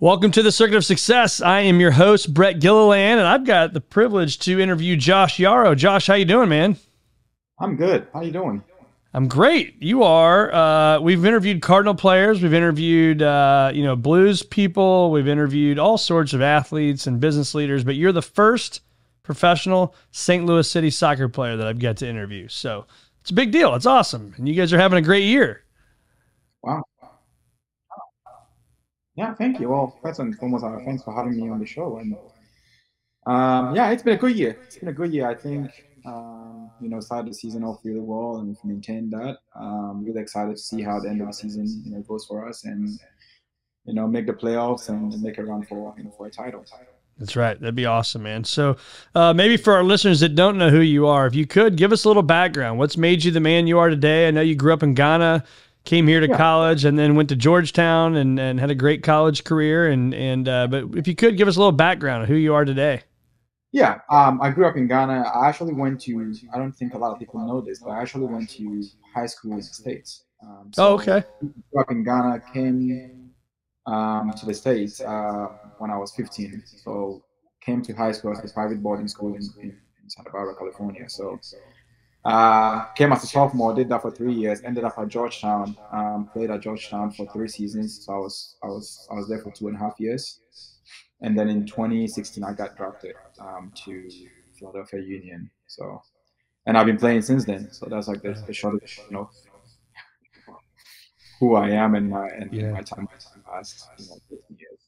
Welcome to the Circuit of Success. I am your host, Brett Gilliland, and I've got the privilege to interview Josh Yaro. Josh, how you doing, man? I'm good. How you doing? I'm great. You are. Uh, we've interviewed Cardinal players. We've interviewed, uh, you know, Blues people. We've interviewed all sorts of athletes and business leaders. But you're the first professional St. Louis City soccer player that I've got to interview. So it's a big deal. It's awesome, and you guys are having a great year. Wow. Yeah, thank you. Well, first and foremost, uh, thanks for having me on the show. And um, yeah, it's been a good year. It's been a good year. I think um, you know started the season off really well and we've maintained that. Um, really excited to see how the end of the season you know goes for us and you know make the playoffs and make a run for you know for a title. That's right. That'd be awesome, man. So, uh, maybe for our listeners that don't know who you are, if you could give us a little background. What's made you the man you are today? I know you grew up in Ghana came here to yeah. college and then went to Georgetown and, and had a great college career. And, and uh, but if you could give us a little background of who you are today. Yeah, um, I grew up in Ghana. I actually went to, I don't think a lot of people know this, but I actually went to high school in the States. Um, so oh, okay. Grew up in Ghana, came um, to the States uh, when I was 15. So came to high school at a private boarding school in, in, in Santa Barbara, California. So uh, came as a sophomore, did that for three years. Ended up at Georgetown. Um, played at Georgetown for three seasons. So I was I was I was there for two and a half years. And then in 2016, I got drafted um, to Philadelphia Union. So, and I've been playing since then. So that's like the, the short, you know, who I am and my and yeah. my time past you know, years.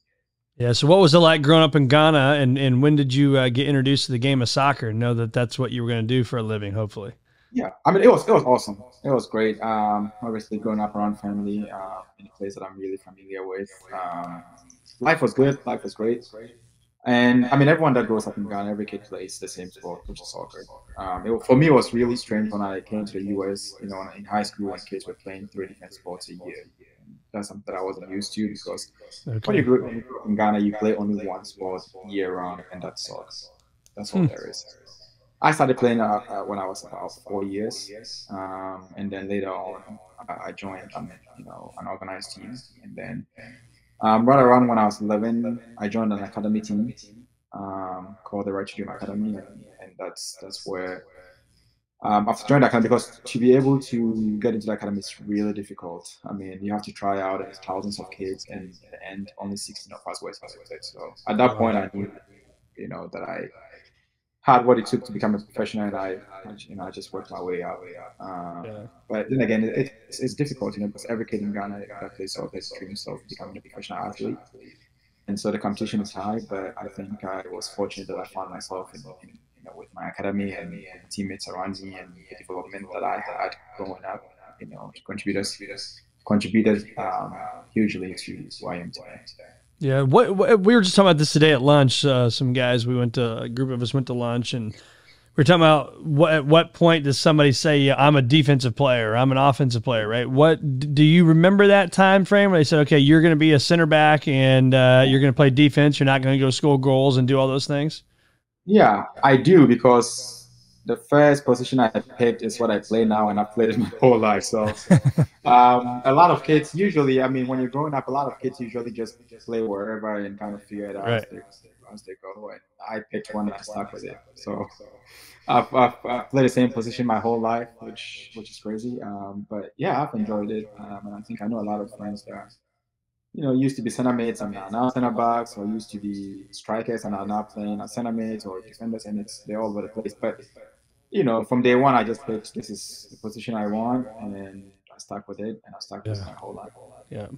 Yeah. So, what was it like growing up in Ghana, and and when did you uh, get introduced to the game of soccer? Know that that's what you were going to do for a living, hopefully. Yeah, I mean, it was it was awesome. It was great. Um, obviously, growing up around family uh, in a place that I'm really familiar with. Um, life was good. Life was great. And I mean, everyone that grows up in Ghana, every kid plays the same sport, which is soccer. Um, it, for me, it was really strange when I came to the US. You know, in high school, when kids were playing three different sports a year. That's something that I wasn't used to because okay. when you grew up in Ghana, you play only one sport year round, and that sucks. That's all hmm. there is. I started playing uh, uh, when I was about four years, um, and then later on, I joined um, you know an organized team, and then um, right around when I was 11, I joined an academy team um, called the Right to Dream Academy, and, and that's that's where um, I've joined the academy because to be able to get into the academy is really difficult. I mean, you have to try out and thousands of kids, and end, only 16 of us were selected. So at that point, I knew, you know, that I had what it took to become a professional, and I, you know, I just worked my way out. Um, yeah. But then again, it, it's, it's difficult, you know, because every kid in Ghana that plays soccer dreams of becoming a professional athlete, and so the competition is high. But I think I was fortunate that I found myself in, in you know, with my academy and, and teammates around me and the development that I had growing up, you know, contributed contributed um, hugely to who I am today. Yeah, what, what, we were just talking about this today at lunch. Uh, some guys, we went to a group of us went to lunch, and we were talking about what at what point does somebody say, "Yeah, I'm a defensive player, I'm an offensive player," right? What do you remember that time frame where they said, "Okay, you're going to be a center back and uh, you're going to play defense. You're not going to go score goals and do all those things." Yeah, I do because the first position I picked is what I play now, and I've played it my whole life. So, um, a lot of kids usually, I mean, when you're growing up, a lot of kids usually just play wherever and kind of figure it out right. as, they, as they go. And I picked one and I stuck with it. So, I've, I've, I've, played the same position my whole life, which which is crazy. Um, but yeah, I've enjoyed it, um, and I think I know a lot of friends that you know, used to be center mates and are now center backs, or used to be strikers and are now playing as center mates or defenders, and it's they're all over the place. But you know, from day one, I just picked this is the position I want, and then I stuck with it, and I stuck with yeah. it my whole life. Yeah.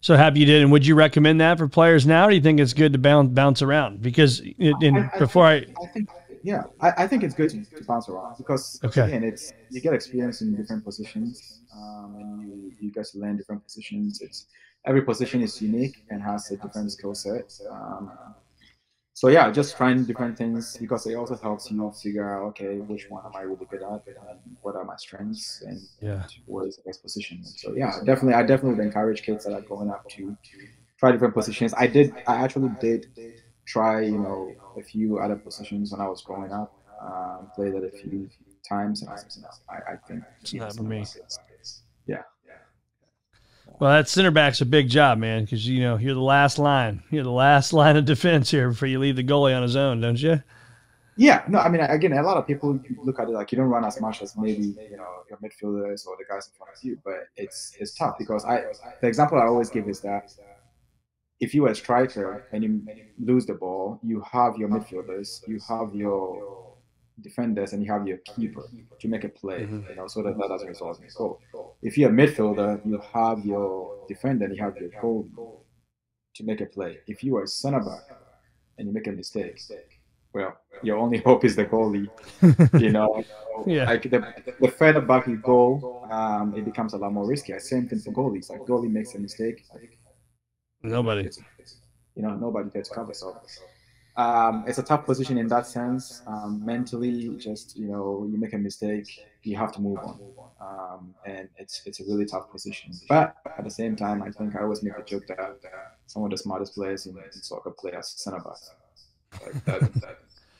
So happy you did. And would you recommend that for players now? Do you think it's good to bounce bounce around? Because in, I, I before think, I, I think yeah, I, I think it's good to, to bounce around because okay. again, it's you get experience in different positions, um, and you you get to learn different positions. It's every position is unique and has a different skill set. Um, so yeah, just trying different things because it also helps you know, figure out okay, which one am I really good at, and what are my strengths, and yeah, where is the best position. So yeah, definitely, I definitely would encourage kids that are going up to try different positions. I did, I actually did try, you know, a few other positions when I was growing up. Um, played it a few times, and I, I, think it's not for me. Well, that center back's a big job, man, because you know you're the last line. You're the last line of defense here before you leave the goalie on his own, don't you? Yeah, no, I mean, again, a lot of people look at it like you don't run as much as maybe you know your midfielders or the guys in front of you, but it's it's tough because I the example I always give is that if you are a striker and you lose the ball, you have your midfielders, you have your defenders, and you have your keeper to make a play, mm-hmm. you know, so that that doesn't result in a goal. If you're a midfielder, you have your defender and you have your goal to make a play. If you are a center back and you make a mistake, well, your only hope is the goalie. you know, yeah. Like the, the further back you go, um, it becomes a lot more risky. I same thing for goalies. Like goalie makes a mistake, like, nobody, you know, nobody gets covered. So um, it's a tough position in that sense. Um, mentally, just you know, you make a mistake, you have to move on, um, and it's it's a really tough position. But at the same time, I think I always make a joke that some of the smartest players in, in soccer play as center backs. Like that, that,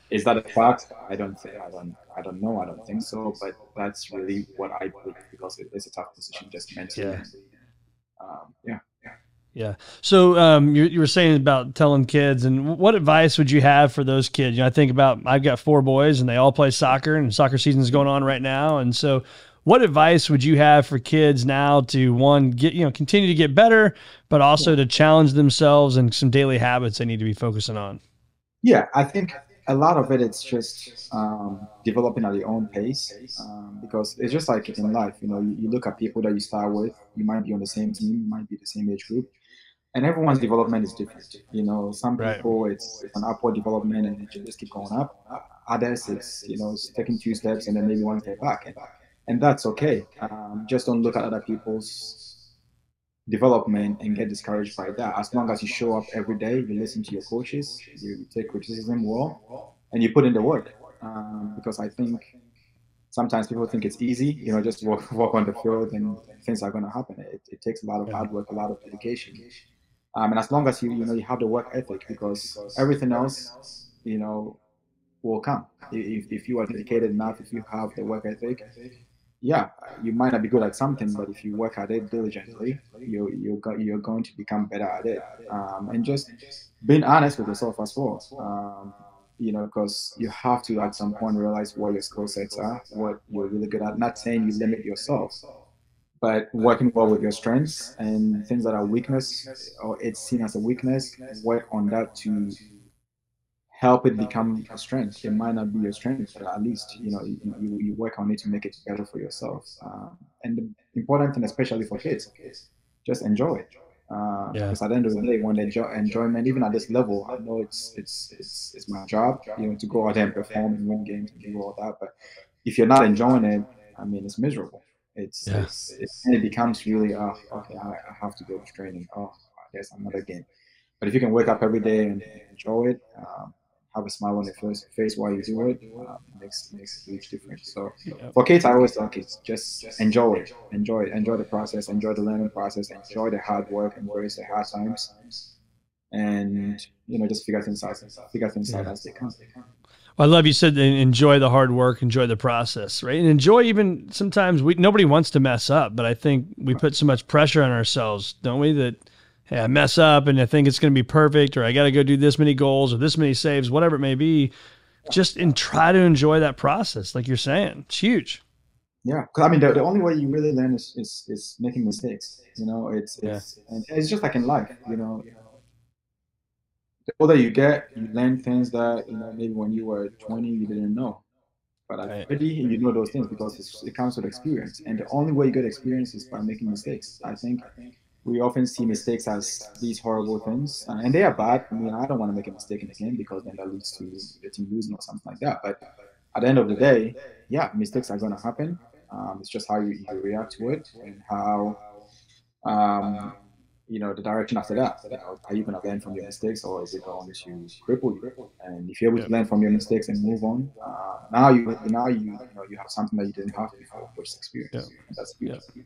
is that a fact? I don't think I don't I don't know. I don't think so. But that's really what I believe because it is a tough position just mentally. Yeah. Um, yeah. Yeah. So um, you, you were saying about telling kids, and what advice would you have for those kids? You know, I think about I've got four boys, and they all play soccer, and soccer season is going on right now. And so, what advice would you have for kids now to one get you know continue to get better, but also to challenge themselves and some daily habits they need to be focusing on? Yeah, I think a lot of it it's just um, developing at your own pace um, because it's just like in life you know you, you, look at people that you start with you might be on the same team you might be the same age group and everyone's development is different you know some people right. it's, it's, an upward development and they just keep going up others it's you know it's taking two steps and then maybe one step back and, and that's okay um, just don't look at other people's development and get discouraged by that. As long as you show up every day, you listen to your coaches, you take criticism well, and you put in the work. Um, because I think sometimes people think it's easy, you know, just walk, walk on the field and things are going to happen. It, it, takes a lot of hard work, a lot of dedication. Um, and as long as you, you know, you have the work ethic, because everything else, you know, will come. If, if you are dedicated enough, if you have the work ethic, yeah, you might not be good at something, but if you work at it diligently, you you go, you're going to become better at it. Um, and just being honest with yourself as well. Um, you know, because you have to at some point realize what your skill sets are, what you're really good at. Not saying you limit yourself, but working well with your strengths and things that are weakness or it's seen as a weakness, work on that to help it become a strength. It might not be your strength, but at least you know you, you work on it to make it better for yourself. Um, and the important thing, especially for kids, just enjoy it. Uh, yeah. Because at the end of the day, when they enjoy enjoyment, even at this level, I know it's it's it's it's my job, you know, to go out there and perform and win games and do all that. But if you're not enjoying it, I mean, it's miserable. It's, yeah. it's, it becomes really, oh, okay, I, I have to go to training. Oh, there's another game. But if you can wake up every day and enjoy it, um, have a smile on your face, face while you do it, um, makes makes a huge difference. So yep. for kids, I always tell kids just enjoy it, enjoy it, enjoy the process, enjoy the learning process, enjoy the hard work, and embrace the hard times, and you know just figure things out, figure things out as they come. I love you said enjoy the hard work, enjoy the process, right? And enjoy even sometimes we nobody wants to mess up, but I think we put so much pressure on ourselves, don't we? That hey, I mess up and I think it's going to be perfect, or I got to go do this many goals or this many saves, whatever it may be. Just and try to enjoy that process, like you're saying. It's huge. Yeah, I mean, the, the only way you really learn is, is, is making mistakes. You know, it's it's yeah. and it's just like in life. You know, the older you get, you learn things that you know maybe when you were 20 you didn't know. But at 30, you know those things because it comes with experience. And the only way you get experience is by making mistakes. I think we often see mistakes as these horrible things, and they are bad. I mean, I don't want to make a mistake in the game because then that leads to the team losing or something like that. But at the end of the day, yeah, mistakes are going to happen. Um, it's just how you, you, react to it and how, um, you know, the direction after that. Are you going to learn from your mistakes or is it going to cripple you? And if you're able to learn from your mistakes and move on, uh, now you now you, you know you have something that you didn't have before, which is experience. Yeah. that's huge. Yeah.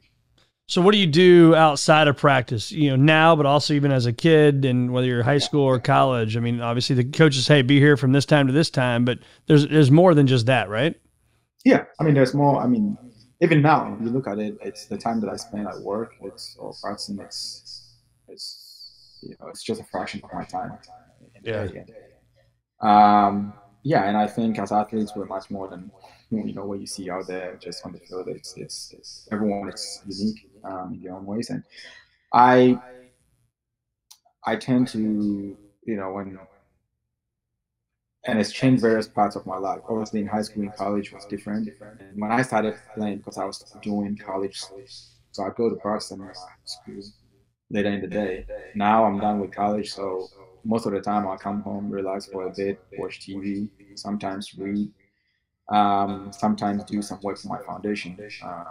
So what do you do outside of practice? You know, now, but also even as a kid, and whether you're high school or college. I mean, obviously the coaches, hey, be here from this time to this time, but there's there's more than just that, right? Yeah, I mean, there's more. I mean, even now, if you look at it, it's the time that I spend at work. It's or practicing. It's it's you know, it's just a fraction of my time. Yeah. Um, yeah, and I think as athletes, we're much more than you know what you see out there just on the field. It's it's, it's everyone is unique um, in their own ways, and I I tend to you know when and it's changed various parts of my life. Obviously, in high school and college was different. And when I started playing, because I was doing college, so I go to Boston school later in the day. Now I'm done with college, so most of the time I'll come home, relax for a bit, watch TV, sometimes read, um, sometimes do some work for my foundation, uh,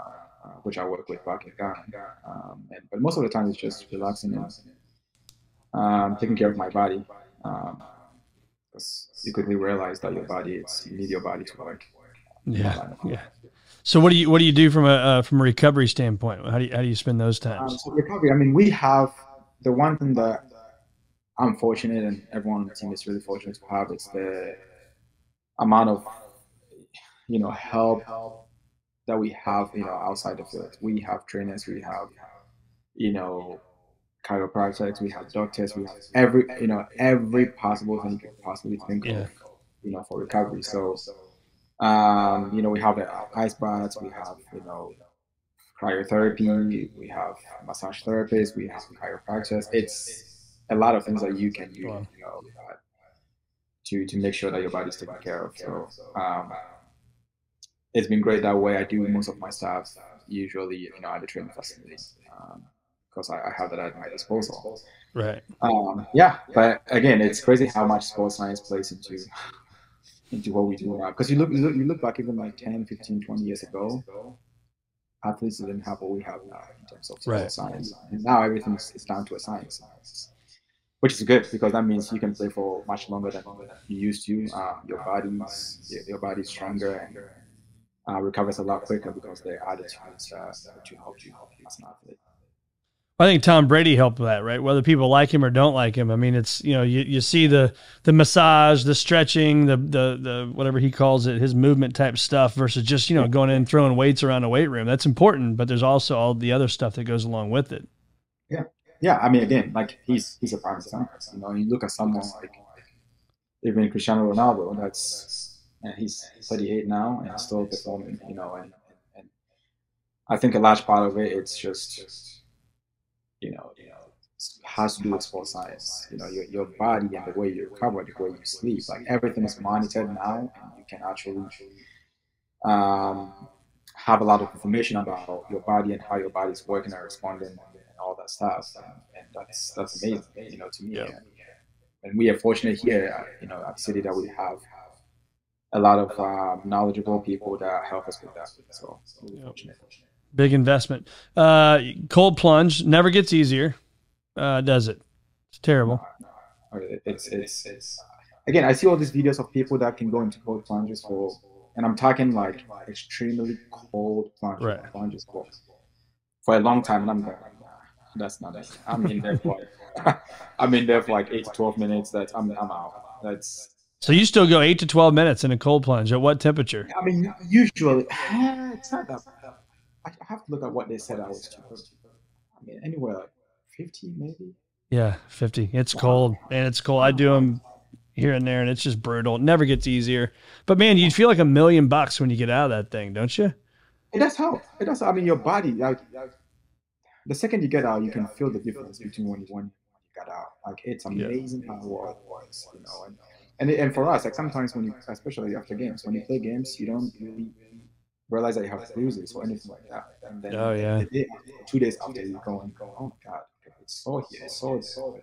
which I work with back in Ghana. Um, and, but most of the time it's just relaxing and um, taking care of my body. Um, because you quickly realize that your body, it's you need your body to work. Yeah, yeah. So what do you what do you do from a uh, from a recovery standpoint? How do you how do you spend those times? Um, so recovery. I mean, we have the one thing that I'm fortunate, and everyone on the team is really fortunate to have. is the amount of you know help that we have, you know, outside the field. We have trainers, we have you know chiropractors, we have doctors, we have every you know every possible thing you could possibly think yeah. of, you know, for recovery. So, um, you know, we have the ice baths, we have you know cryotherapy, we have massage therapists, we have chiropractors. It's a lot of things that you can do, wow. you know, to to make sure that your body's taken care of. So, um, it's been great that way. I do most of my stuff usually, you know, at the training facility. Um, because I, I, have that at my disposal. Right. Um, yeah, but again, it's crazy how much sports science plays into into what we do now. Because you look, you look you look back even like 10, 15, 20 years ago, athletes didn't have what we have now in terms of right. science. And now everything is, down to a science. Which is good because that means you can play for much longer than you used to. Um, your body's your, your body's stronger and uh, recovers a lot quicker because they added to uh, to help you as an athlete. I think Tom Brady helped with that, right? Whether people like him or don't like him. I mean, it's you know you, you see the the massage, the stretching, the the the whatever he calls it, his movement type stuff versus just you know going in and throwing weights around a weight room. That's important, but there's also all the other stuff that goes along with it. Yeah, yeah. I mean, again, like he's he's a prime example. You know, you look at someone like even Cristiano Ronaldo. That's and he's 38 now and still performing. You know, and, and I think a large part of it it's just you know, you know, has to do with sports science. You know, your, your body and the way you recover, the way you sleep, like everything is monitored now, and you can actually um, have a lot of information about your body and how your body is working and responding and, all that stuff. And, and, that's that's amazing, you know, to me. Yeah. And we are fortunate here, you know, at City that we have a lot of um, knowledgeable people that help us with that. So we're fortunate. Big investment. Uh, cold plunge never gets easier, uh, does it? It's terrible. It's, it's, it's, again, I see all these videos of people that can go into cold plunges for, and I'm talking like extremely cold plunge, right. plunges for, for a long time. And I'm like, that's not it. I'm in there for like, I'm in there for like eight to 12 minutes. That's, I'm, I'm out. That's, so you still go eight to 12 minutes in a cold plunge at what temperature? I mean, usually it's not that I have to look at what they said I was cheaper. I mean, anywhere like 50 maybe. Yeah, 50. It's wow. cold and it's cold. I do them here and there and it's just brutal. It never gets easier. But man, you'd feel like a million bucks when you get out of that thing, don't you? It does help. It does. I mean, your body, like, the second you get out, you can feel the difference between when you, when you got out. Like, it's amazing yeah. how it works, you know. And, and, and for us, like, sometimes when you, especially after games, when you play games, you don't really realize that you have bruises or anything like that. And then oh, yeah. Day, two days after you go and go, oh my God, it's so here, it's so there.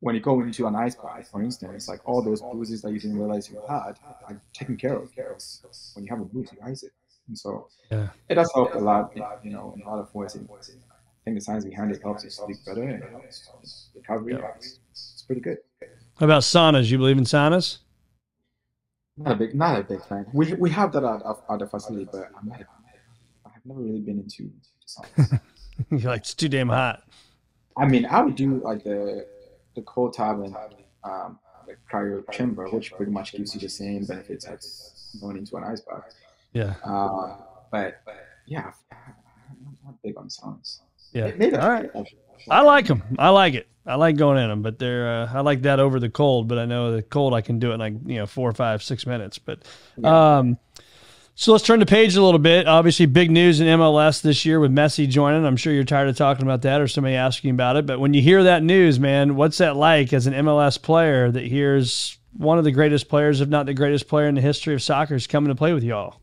When you go into an ice bath, for instance, like all those bruises that you didn't realize you had are taken care of because when you have a bruise, you ice it. And so yeah. it does help a lot, you know, in a lot of ways. I think the science behind it helps you sleep better and it helps recovery. Yeah. It's, it's pretty good. How about saunas? You believe in saunas? Not a big, not a big fan. We we have that at, at the facility, but I'm not. I have never really been into. You're like it's too damn hot. I mean, I would do like the the cold tub and um, the cryo chamber, which pretty much gives you the same benefits as going into an ice bath. Yeah. Uh, but yeah, I'm not big on songs. Yeah. Maybe All right. I like them. I like it. I like going in them, but they're uh, I like that over the cold. But I know the cold I can do it in like you know four, five, six minutes. But yeah. um, so let's turn the page a little bit. Obviously, big news in MLS this year with Messi joining. I'm sure you're tired of talking about that or somebody asking about it. But when you hear that news, man, what's that like as an MLS player that hears one of the greatest players, if not the greatest player in the history of soccer, is coming to play with y'all?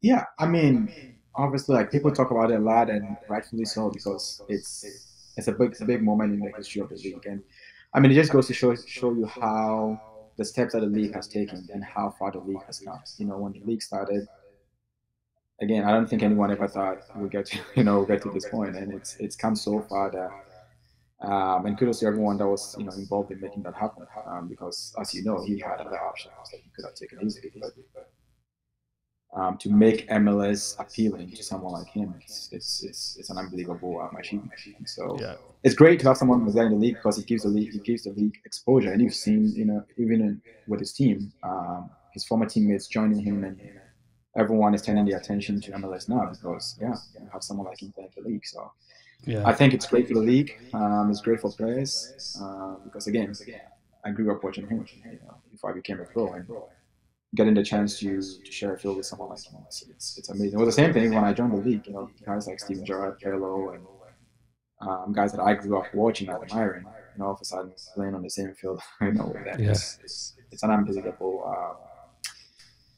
Yeah, I mean, obviously, like people talk about it a lot, and rightfully so because it's it's a big it's a big moment in the history of the league, and I mean, it just goes to show show you how the steps that the league has taken and how far the league has come. You know, when the league started, again, I don't think anyone ever thought we get to you know get to this point, and it's it's come so far that. Um, and kudos to everyone that was you know involved in making that happen um, because as you know he had other options that he could have taken easily but um, to make MLS appealing to someone like him, it's it's it's, it's an unbelievable um, achievement. So yeah. it's great to have someone who's that in the league because it gives the league it gives the league exposure. And you've seen, you know, even in, with his team, um, his former teammates joining him, and everyone is turning their attention to MLS now because yeah, you have someone like him in the league. So yeah. I think it's great for the league. Um, it's great for players uh, because again, I grew up watching him you know, before I became a pro. And, getting the chance to, to share a field with someone like him, it's, it's, it's amazing. It was the same thing when I joined the league. You know, guys like Steven Gerrard, Pirlo, and um, guys that I grew up watching and admiring. You know, all of a sudden playing on the same field. You know, them. Yeah. It's, it's, it's, an unbelievable uh,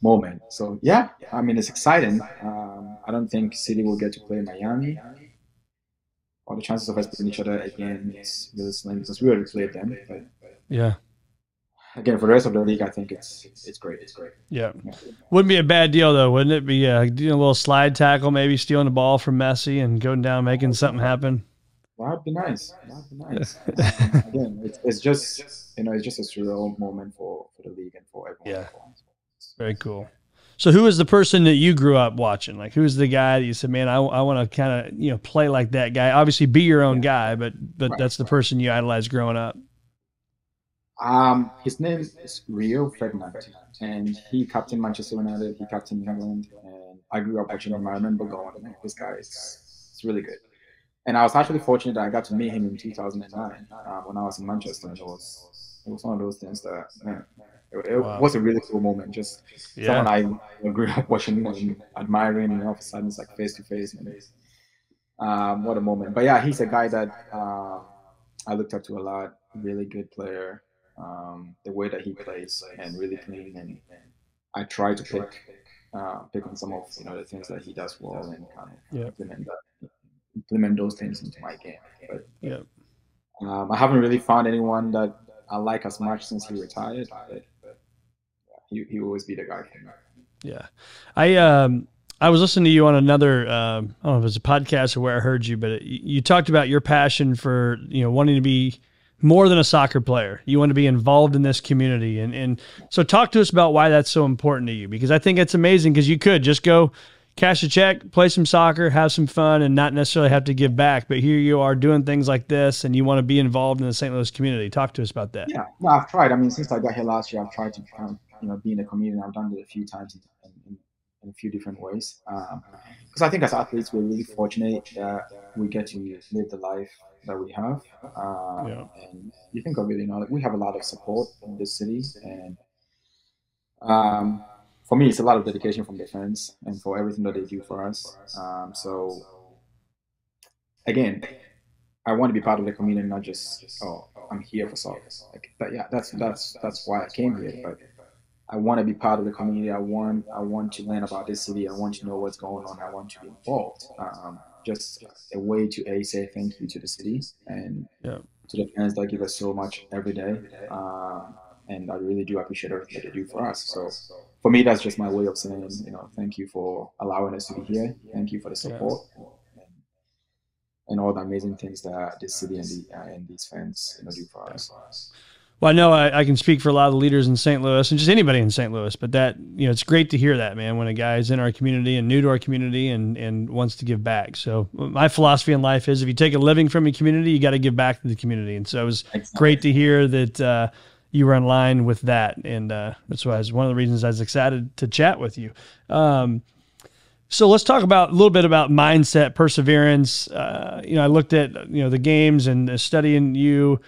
moment. So yeah, I mean, it's exciting. Um, I don't think City will get to play Miami. Or the chances of us playing each other again is really slim because we already played them. But yeah, again for the rest of the league, I think it's it's great. It's great. Yeah, wouldn't be a bad deal though, wouldn't it? Be uh, doing a little slide tackle, maybe stealing the ball from Messi and going down, making something happen. That'd be nice. That'd be nice. again, it's, it's just you know it's just a surreal moment for for the league and for everyone. Yeah, very cool. So who is the person that you grew up watching? Like who's the guy that you said, man, I, I want to kind of, you know, play like that guy. Obviously be your own guy, but but right, that's the right. person you idolized growing up. Um, his name is Rio Ferdinand, and he captained Manchester United. He captained England, and I grew up watching him. I remember going, man, this guy is it's really good. And I was actually fortunate that I got to meet him in 2009 uh, when I was in Manchester. And it was it was one of those things that man, it, it wow. was a really cool moment. Just yeah. someone I grew up watching and admiring, and all of a sudden it's like face to face. Um, what a moment! But yeah, he's a guy that uh, I looked up to a lot. Really good player um, the way that he plays and really clean. And I try to pick uh, pick on some of you know the things that he does well and kind of yeah. implement that, implement those things into my game. But yeah, um, I haven't really found anyone that I like as much since he retired. But, but yeah, he he will always be the guy for me. Yeah, I um. I was listening to you on another, uh, I don't know if it was a podcast or where I heard you, but it, you talked about your passion for, you know, wanting to be more than a soccer player. You want to be involved in this community. And, and so talk to us about why that's so important to you, because I think it's amazing because you could just go cash a check, play some soccer, have some fun, and not necessarily have to give back. But here you are doing things like this, and you want to be involved in the St. Louis community. Talk to us about that. Yeah, well, I've tried. I mean, since I got here last year, I've tried to you know be in the community. I've done it a few times in, in, in a few different ways. Because um, I think as athletes, we're really fortunate that we get to live the life that we have. Uh, yeah. And you think of it, you know, like we have a lot of support in this city, and um, for me, it's a lot of dedication from the fans and for everything that they do for us. Um, so again, I want to be part of the community, not just oh, I'm here for soccer. Like, but yeah, that's that's that's why I came here. But I want to be part of the community. I want I want to learn about this city. I want to know what's going on. I want to be involved. Um, just a way to a say thank you to the city and yeah. to the fans that give us so much every day. Um, and I really do appreciate everything that they do for us. So for me, that's just my way of saying, you know, thank you for allowing us to be here. Thank you for the support. And, and all the amazing things that this city and, the, uh, and these fans you know, do for us. Well, I know I, I, can speak for a lot of the leaders in St. Louis and just anybody in St. Louis, but that you know it's great to hear that man when a guy is in our community and new to our community and and wants to give back. So my philosophy in life is if you take a living from a community, you got to give back to the community. And so it was exactly. great to hear that uh, you were in line with that, and uh, that's why it's one of the reasons I was excited to chat with you. Um, So let's talk about a little bit about mindset, perseverance. Uh, you know, I looked at you know the games and studying you.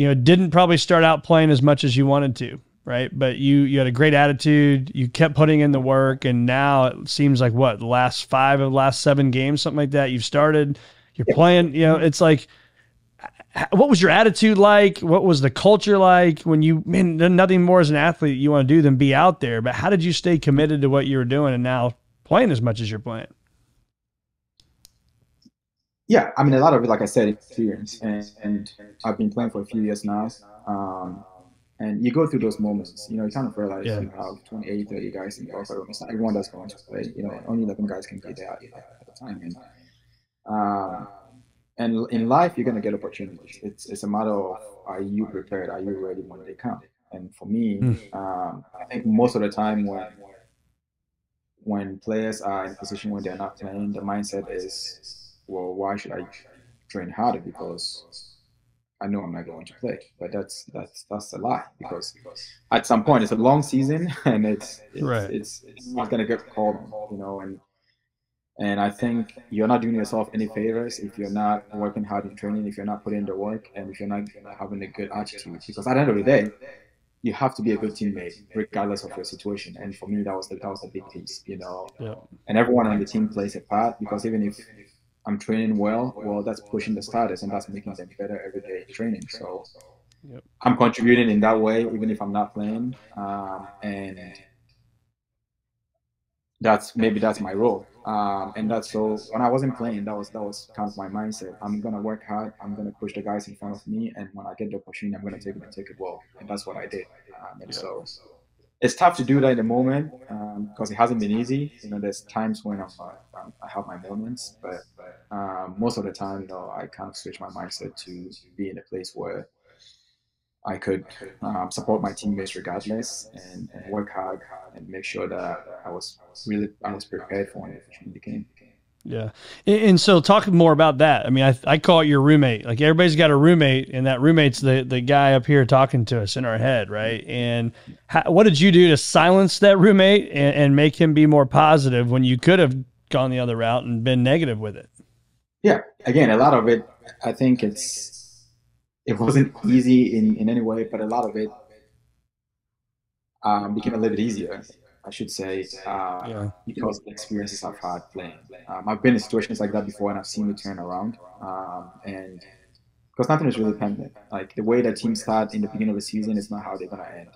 You know, didn't probably start out playing as much as you wanted to, right? But you you had a great attitude. You kept putting in the work, and now it seems like what the last five of the last seven games, something like that. You've started. You're playing. You know, it's like what was your attitude like? What was the culture like when you, man, nothing more as an athlete you want to do than be out there. But how did you stay committed to what you were doing and now playing as much as you're playing? Yeah, I mean, a lot of it, like I said, experience. And, and I've been playing for a few years now. Um, and you go through those moments, you know, you kind of realize yeah. you have 28, 30 guys in the locker room. It's not everyone that's going to play, you know, only 11 guys can be there at the time. And, um, and in life you're going to get opportunities it's it's a matter of are you prepared are you ready when they come and for me mm. um, i think most of the time when when players are in a position where they're not playing the mindset is well why should i train harder because I know I'm not going to play, but that's that's that's a lie because at some point it's a long season and it's it's right. it's, it's not gonna get called, you know, and and I think you're not doing yourself any favors if you're not working hard in training, if you're not putting in the work, and if you're not having a good attitude. Because at the end of the day, you have to be a good teammate regardless of your situation. And for me, that was the, that was a big piece, you know. Yeah. And everyone on the team plays a part because even if I'm training well, well, that's pushing the starters and that's making them better every day in training. So yep. I'm contributing in that way, even if I'm not playing. Um, and that's maybe that's my role. Um, and that's so when I wasn't playing, that was that was kind of my mindset. I'm gonna work hard. I'm gonna push the guys in front of me, and when I get the opportunity, I'm gonna take it and take it well. And that's what I did. Um, and yeah. so it's tough to do that in the moment because um, it hasn't been easy. You know, there's times when I'm, uh, I have my moments, but um, most of the time, you know, I kind of switch my mindset to be in a place where I could um, support my teammates regardless and, and, work hard and make sure that I was really I was prepared for when the opportunity came. Yeah, and so talking more about that. I mean, I, I call it your roommate. Like everybody's got a roommate, and that roommate's the the guy up here talking to us in our head, right? And how, what did you do to silence that roommate and, and make him be more positive when you could have gone the other route and been negative with it? Yeah, again, a lot of it. I think it's it wasn't easy in, in any way, but a lot of it um, became a little bit easier, I should say, uh, yeah. because of the experiences I've had playing. Um, I've been in situations like that before, and I've seen it turn around. Um, and because nothing is really permanent. Like the way that teams start in the beginning of the season is not how they're gonna end.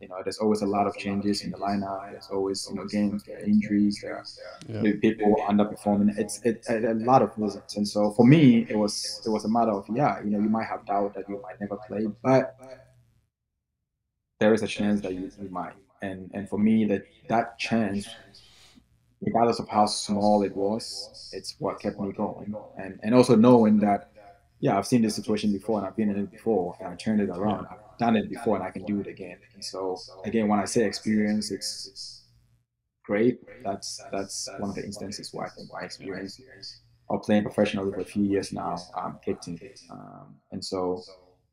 You know, there's always a lot of changes in the lineup. There's always you know games, there are injuries, there are yeah. people underperforming. It's it's a, a lot of reasons. And so for me, it was it was a matter of yeah, you know, you might have doubt that you might never play, but there is a chance that you, you might. And and for me, that that chance, regardless of how small it was, it's what kept me going. And and also knowing that yeah, I've seen this situation before and I've been in it before and I turned it around. I've done it before and I can do it again. And so again, when I say experience, it's great. That's that's one of the instances where I think my experience of playing professionally for a few years now um, kicked in. Um, and so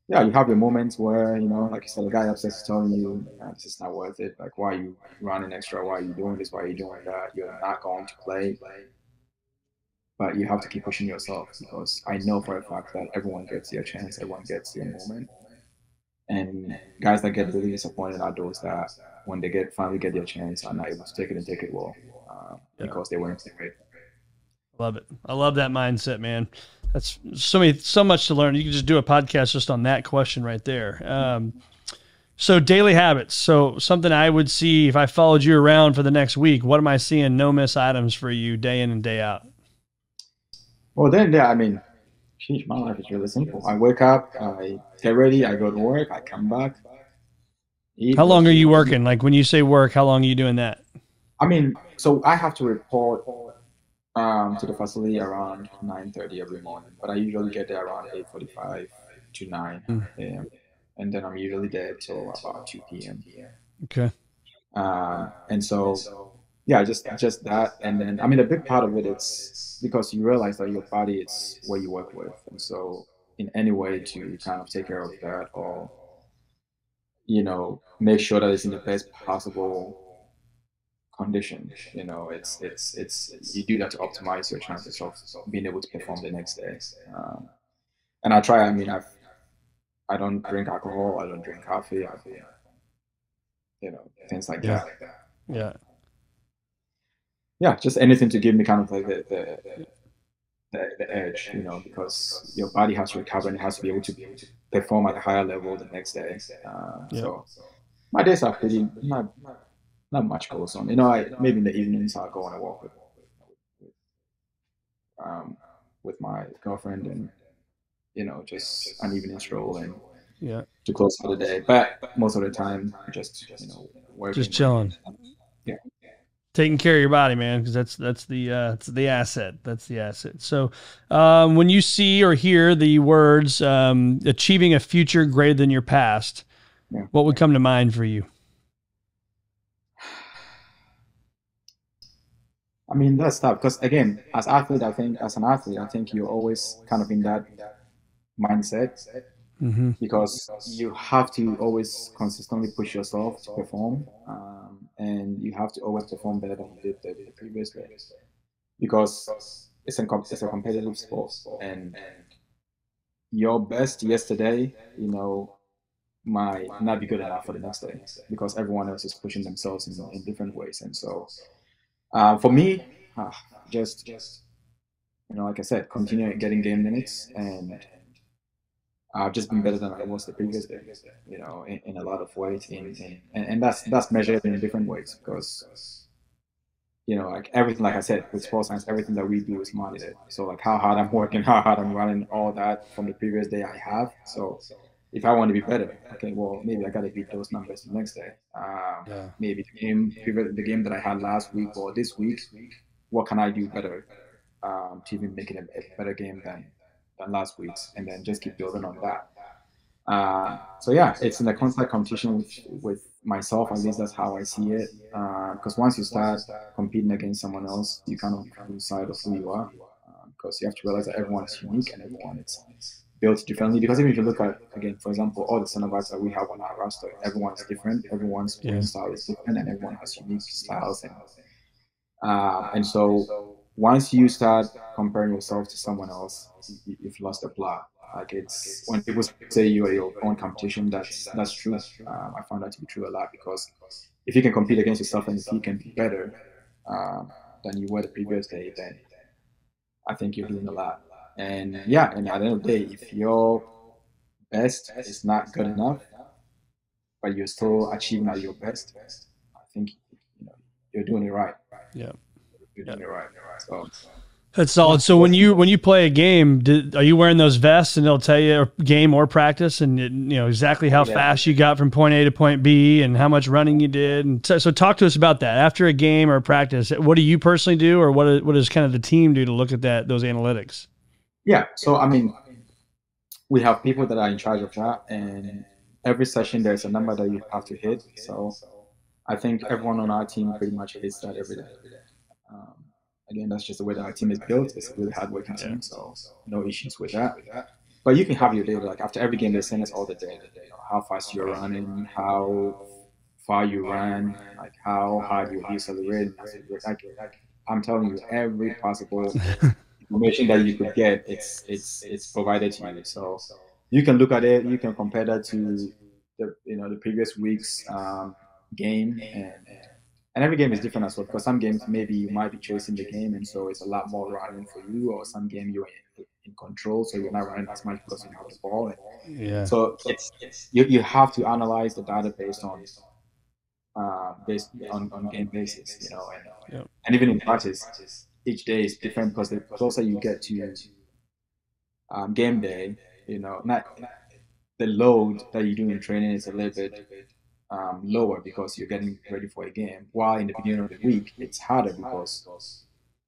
yeah, you have your moments where, you know, like you said, the guy upstairs is telling you, this is not worth it. Like, why are you running extra? Why are you doing this? Why are you doing that? You're not going to play. But you have to keep pushing yourself because I know for a fact that everyone gets their chance, everyone gets their moment. And guys that get really disappointed are those that when they get finally get their chance are not able to take it and take it well uh, yeah. because they weren't prepared. Love it. I love that mindset, man. That's so many, so much to learn. You can just do a podcast just on that question right there. Um, so daily habits. So something I would see if I followed you around for the next week. What am I seeing? No miss items for you day in and day out. Well, then, yeah, I mean, geez, my life is really simple. I wake up, I get ready, I go to work, I come back. Eat, how long are you working? Like when you say work, how long are you doing that? I mean, so I have to report um, to the facility around 9.30 every morning, but I usually get there around 8.45 to 9 mm. a.m. And then I'm usually there till about 2 p.m. Okay. Uh, and so, yeah, just just that. And then, I mean, a big part of it is because you realize that your body is what you work with, and so in any way to kind of take care of that or you know make sure that it's in the best possible condition. You know, it's it's it's you do that to optimize your chances of being able to perform the next day. Um, and I try. I mean, I've I don't drink alcohol. I don't drink coffee. I, you know, things like Yeah. that. Yeah. Yeah, just anything to give me kind of like the the, the, the edge, you know, because your body has to recover and it has to be able to be able to perform at a higher level the next day. Uh, Yeah. So my days are pretty not not much goes on. You know, I maybe in the evenings I'll go on a walk with, um with my girlfriend and you know just an evening stroll and Yeah. to close for the day. But most of the time, just you know, working. Just chilling. Yeah. Taking care of your body, man, because that's that's the uh, that's the asset. That's the asset. So, um, when you see or hear the words um, "achieving a future greater than your past," Yeah. what would come to mind for you? I mean, that's tough because again, as athlete, I think as an athlete, I think you're always kind of in that mindset hmm because you have to always consistently push yourself to perform, um, and you have to always perform better than you did the, the previous day because it's a it's a competitive sport, and your best yesterday, you know, might not be good enough for the next day because everyone else is pushing themselves in, in different ways, and so. Uh, for me, uh, just you know, like I said, continue getting game minutes, and I've just been better than I was the previous day. You know, in, in a lot of ways, in, in and, and that's that's measured in different ways because you know, like everything, like I said, with sports science, everything that we do is monitored. So like how hard I'm working, how hard I'm running, all that from the previous day I have. So if I want to be better, okay, well maybe I gotta beat those numbers the next day. Um, Yeah. maybe the game, the game that I had last week or this week, what can I do better um, to even make it a, better game than than last week's, and then just keep building on that. Uh, so yeah, it's in a constant competition with, with myself. At least that's how I see it. Because once you start competing against someone else, you kind of lose sight of who you are. Because you have to realize that everyone is unique and everyone is built differently. Because even if you look at again, for example, all the center that we have on our roster, everyone's different. Everyone's playing Yeah. style is different, and everyone has unique styles. And uh, and so once you start comparing yourself to someone else, you, you've lost the plot. Like it's when people say you are your own competition, that's that's true. Um, I found that to be true a lot because if you can compete against yourself and if you can be better um, than you were the previous day, then I think you're doing a lot. And uh, yeah, and at the end of the day, if your best is not good enough, but you're still achieving at your best, I think you know you're doing it right. Yeah. You're doing it right. So That's solid. So when you when you play a game, did, are you wearing those vests and they'll tell you or game or practice and it, you know exactly how Yeah. fast you got from point A to point B and how much running you did? And so, so talk to us about that after a game or practice. What do you personally do, or what what does kind of the team do to look at that those analytics? Yeah. So I mean, we have people that are in charge of that, and every session there's a number that you have to hit. So I think everyone on our team pretty much hits that every day. Um, again, that's just the way that our team is built. It's a really hardworking team, so no issues with that. But you can have your data. Like after every game, they send us all the data. You know, how fast you're running, how far you ran, like how hard you accelerate. Like, like I'm telling you, every possible information that you could get, it's it's it's provided to you. So you can look at it, you can compare that to the you know the previous week's um, game, and and every game is different as well. Because some games maybe you might be chasing the game, and so it's a lot more running for you, or some game you're in, in control, so you're not running as much because you have the ball. And Yeah. so it's, it's you, you have to analyze the data based on uh, based on, on game basis, you know, and, and even in practice, each day is different because the closer you get to um, game day, you know, not the load that you do in training is a little bit um, lower because you're getting ready for a game. While in the beginning of the week, it's harder because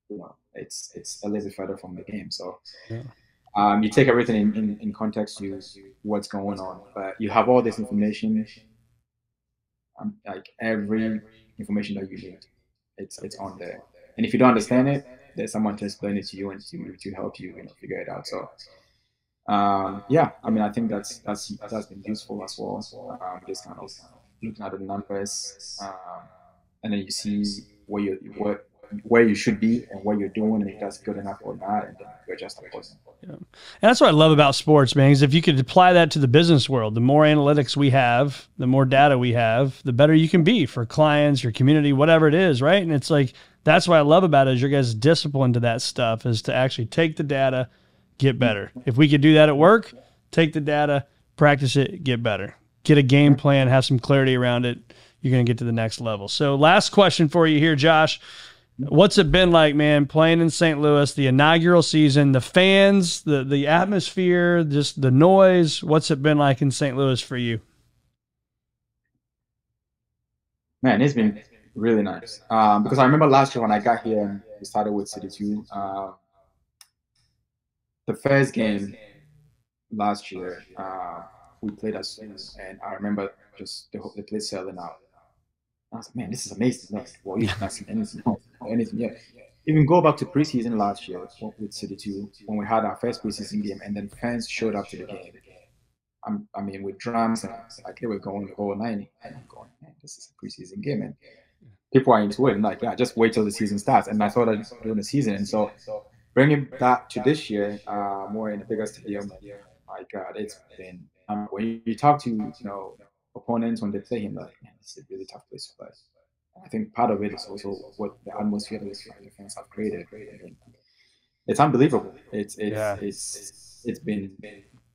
you know it's it's a little bit further from the game. So Yeah. um, you take everything in, in, in context to what's going on, but you have all this information, um, like every information that you need, it's it's on there. And if you don't understand it, there's someone to explain it to you and to, to help you, know, figure it out. So um, yeah, I mean, I think that's that's that's been useful as well. Um, just kind of looking at the numbers, um, and then you see where you what where you should be and what you're doing, and if that's good enough or not, and then you're just a person. Yeah. And that's what I love about sports, man. Is if you could apply that to the business world, the more analytics we have, the more data we have, the better you can be for clients, your community, whatever it is, right? And it's like that's what I love about it is your guys' discipline to that stuff is to actually take the data, get better. If we could do that at work, take the data, practice it, get better. Get a game plan, have some clarity around it. You're going to get to the next level. So, last question for you here, Josh. What's it been like, man, playing in St. Louis, the inaugural season, the fans, the the atmosphere, just the noise? What's it been like in St. Louis for you? Man, it's been really nice. Um, because I remember last year when I got here and we started with City 2, uh, the first game last year, uh, we played as and I remember just the, the place selling out. I was like, man, this is amazing. Well, you've not seen anything, anything Yeah. Even go back to preseason last year with City 2 when we had our first preseason game and then fans showed up to the game. I'm, i mean, with drums and like they were going the whole 90. And I'm going, man, this is a preseason game. And people are into it. And like, yeah, just wait till the season starts. And I thought that during the season. And so bringing that to this year, uh, more in a bigger stadium, my God, it's been, um, when you talk to, you know, opponents when they play him, like, man, it's a really tough place to play. I think part of it is also what the atmosphere that the fans have created. It's unbelievable. It's it's yeah. it's it's been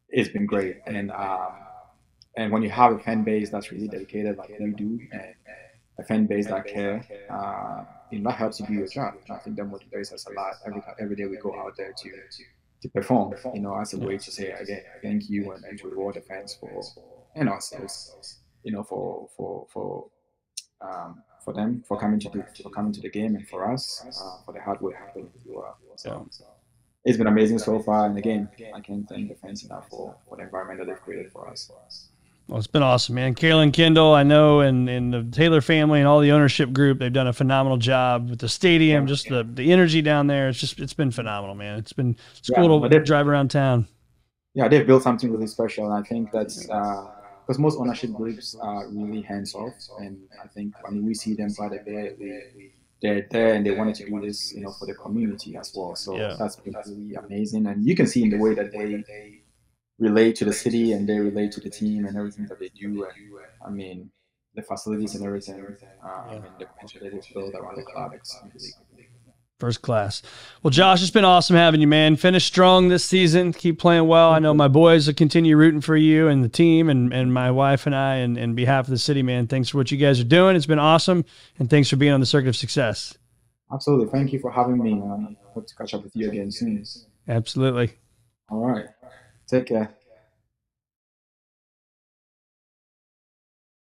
it's been great, and um, and when you have a fan base that's really dedicated, like we do, and a fan base that care, uh, you that helps you do your job. I think that motivates us a lot. Every every day we go out there to to perform, you know, as a way to say again, thank you and, and to reward the fans for and ourselves, you know, for for for um, for them for coming to the for coming to the game and for us uh, for the hard work happening as well. So it's been amazing so far, and again, I can't thank the fans enough for, for the environment that they've created for us. Well, it's been awesome, man. Carolyn Kindle, I know, and, and the Taylor family and all the ownership group, they've done a phenomenal job with the stadium, just the, the energy down there. It's just, it's been phenomenal, man. It's been, it's yeah, cool to drive around town. Yeah, they've built something really special. And I think that's, uh, because most ownership groups are really hands off, and I think I mean we see them by the day they're there and they wanted to do this, you know, for the community as well. So yeah. that's been really amazing, and you can see in the way that they relate to the city and they relate to the team and everything that they do. And I mean, the facilities and everything, uh, yeah. I mean, the potential they build around the club, it's really First class. Well, Josh, it's been awesome having you, man. Finish strong this season. Keep playing well. I know my boys will continue rooting for you and the team and, and my wife and I and, and behalf of the city, man. Thanks for what you guys are doing. It's been awesome. And thanks for being on the circuit of success. Absolutely. Thank you for having me. I hope to catch up with you again soon. Absolutely. All right. Take care.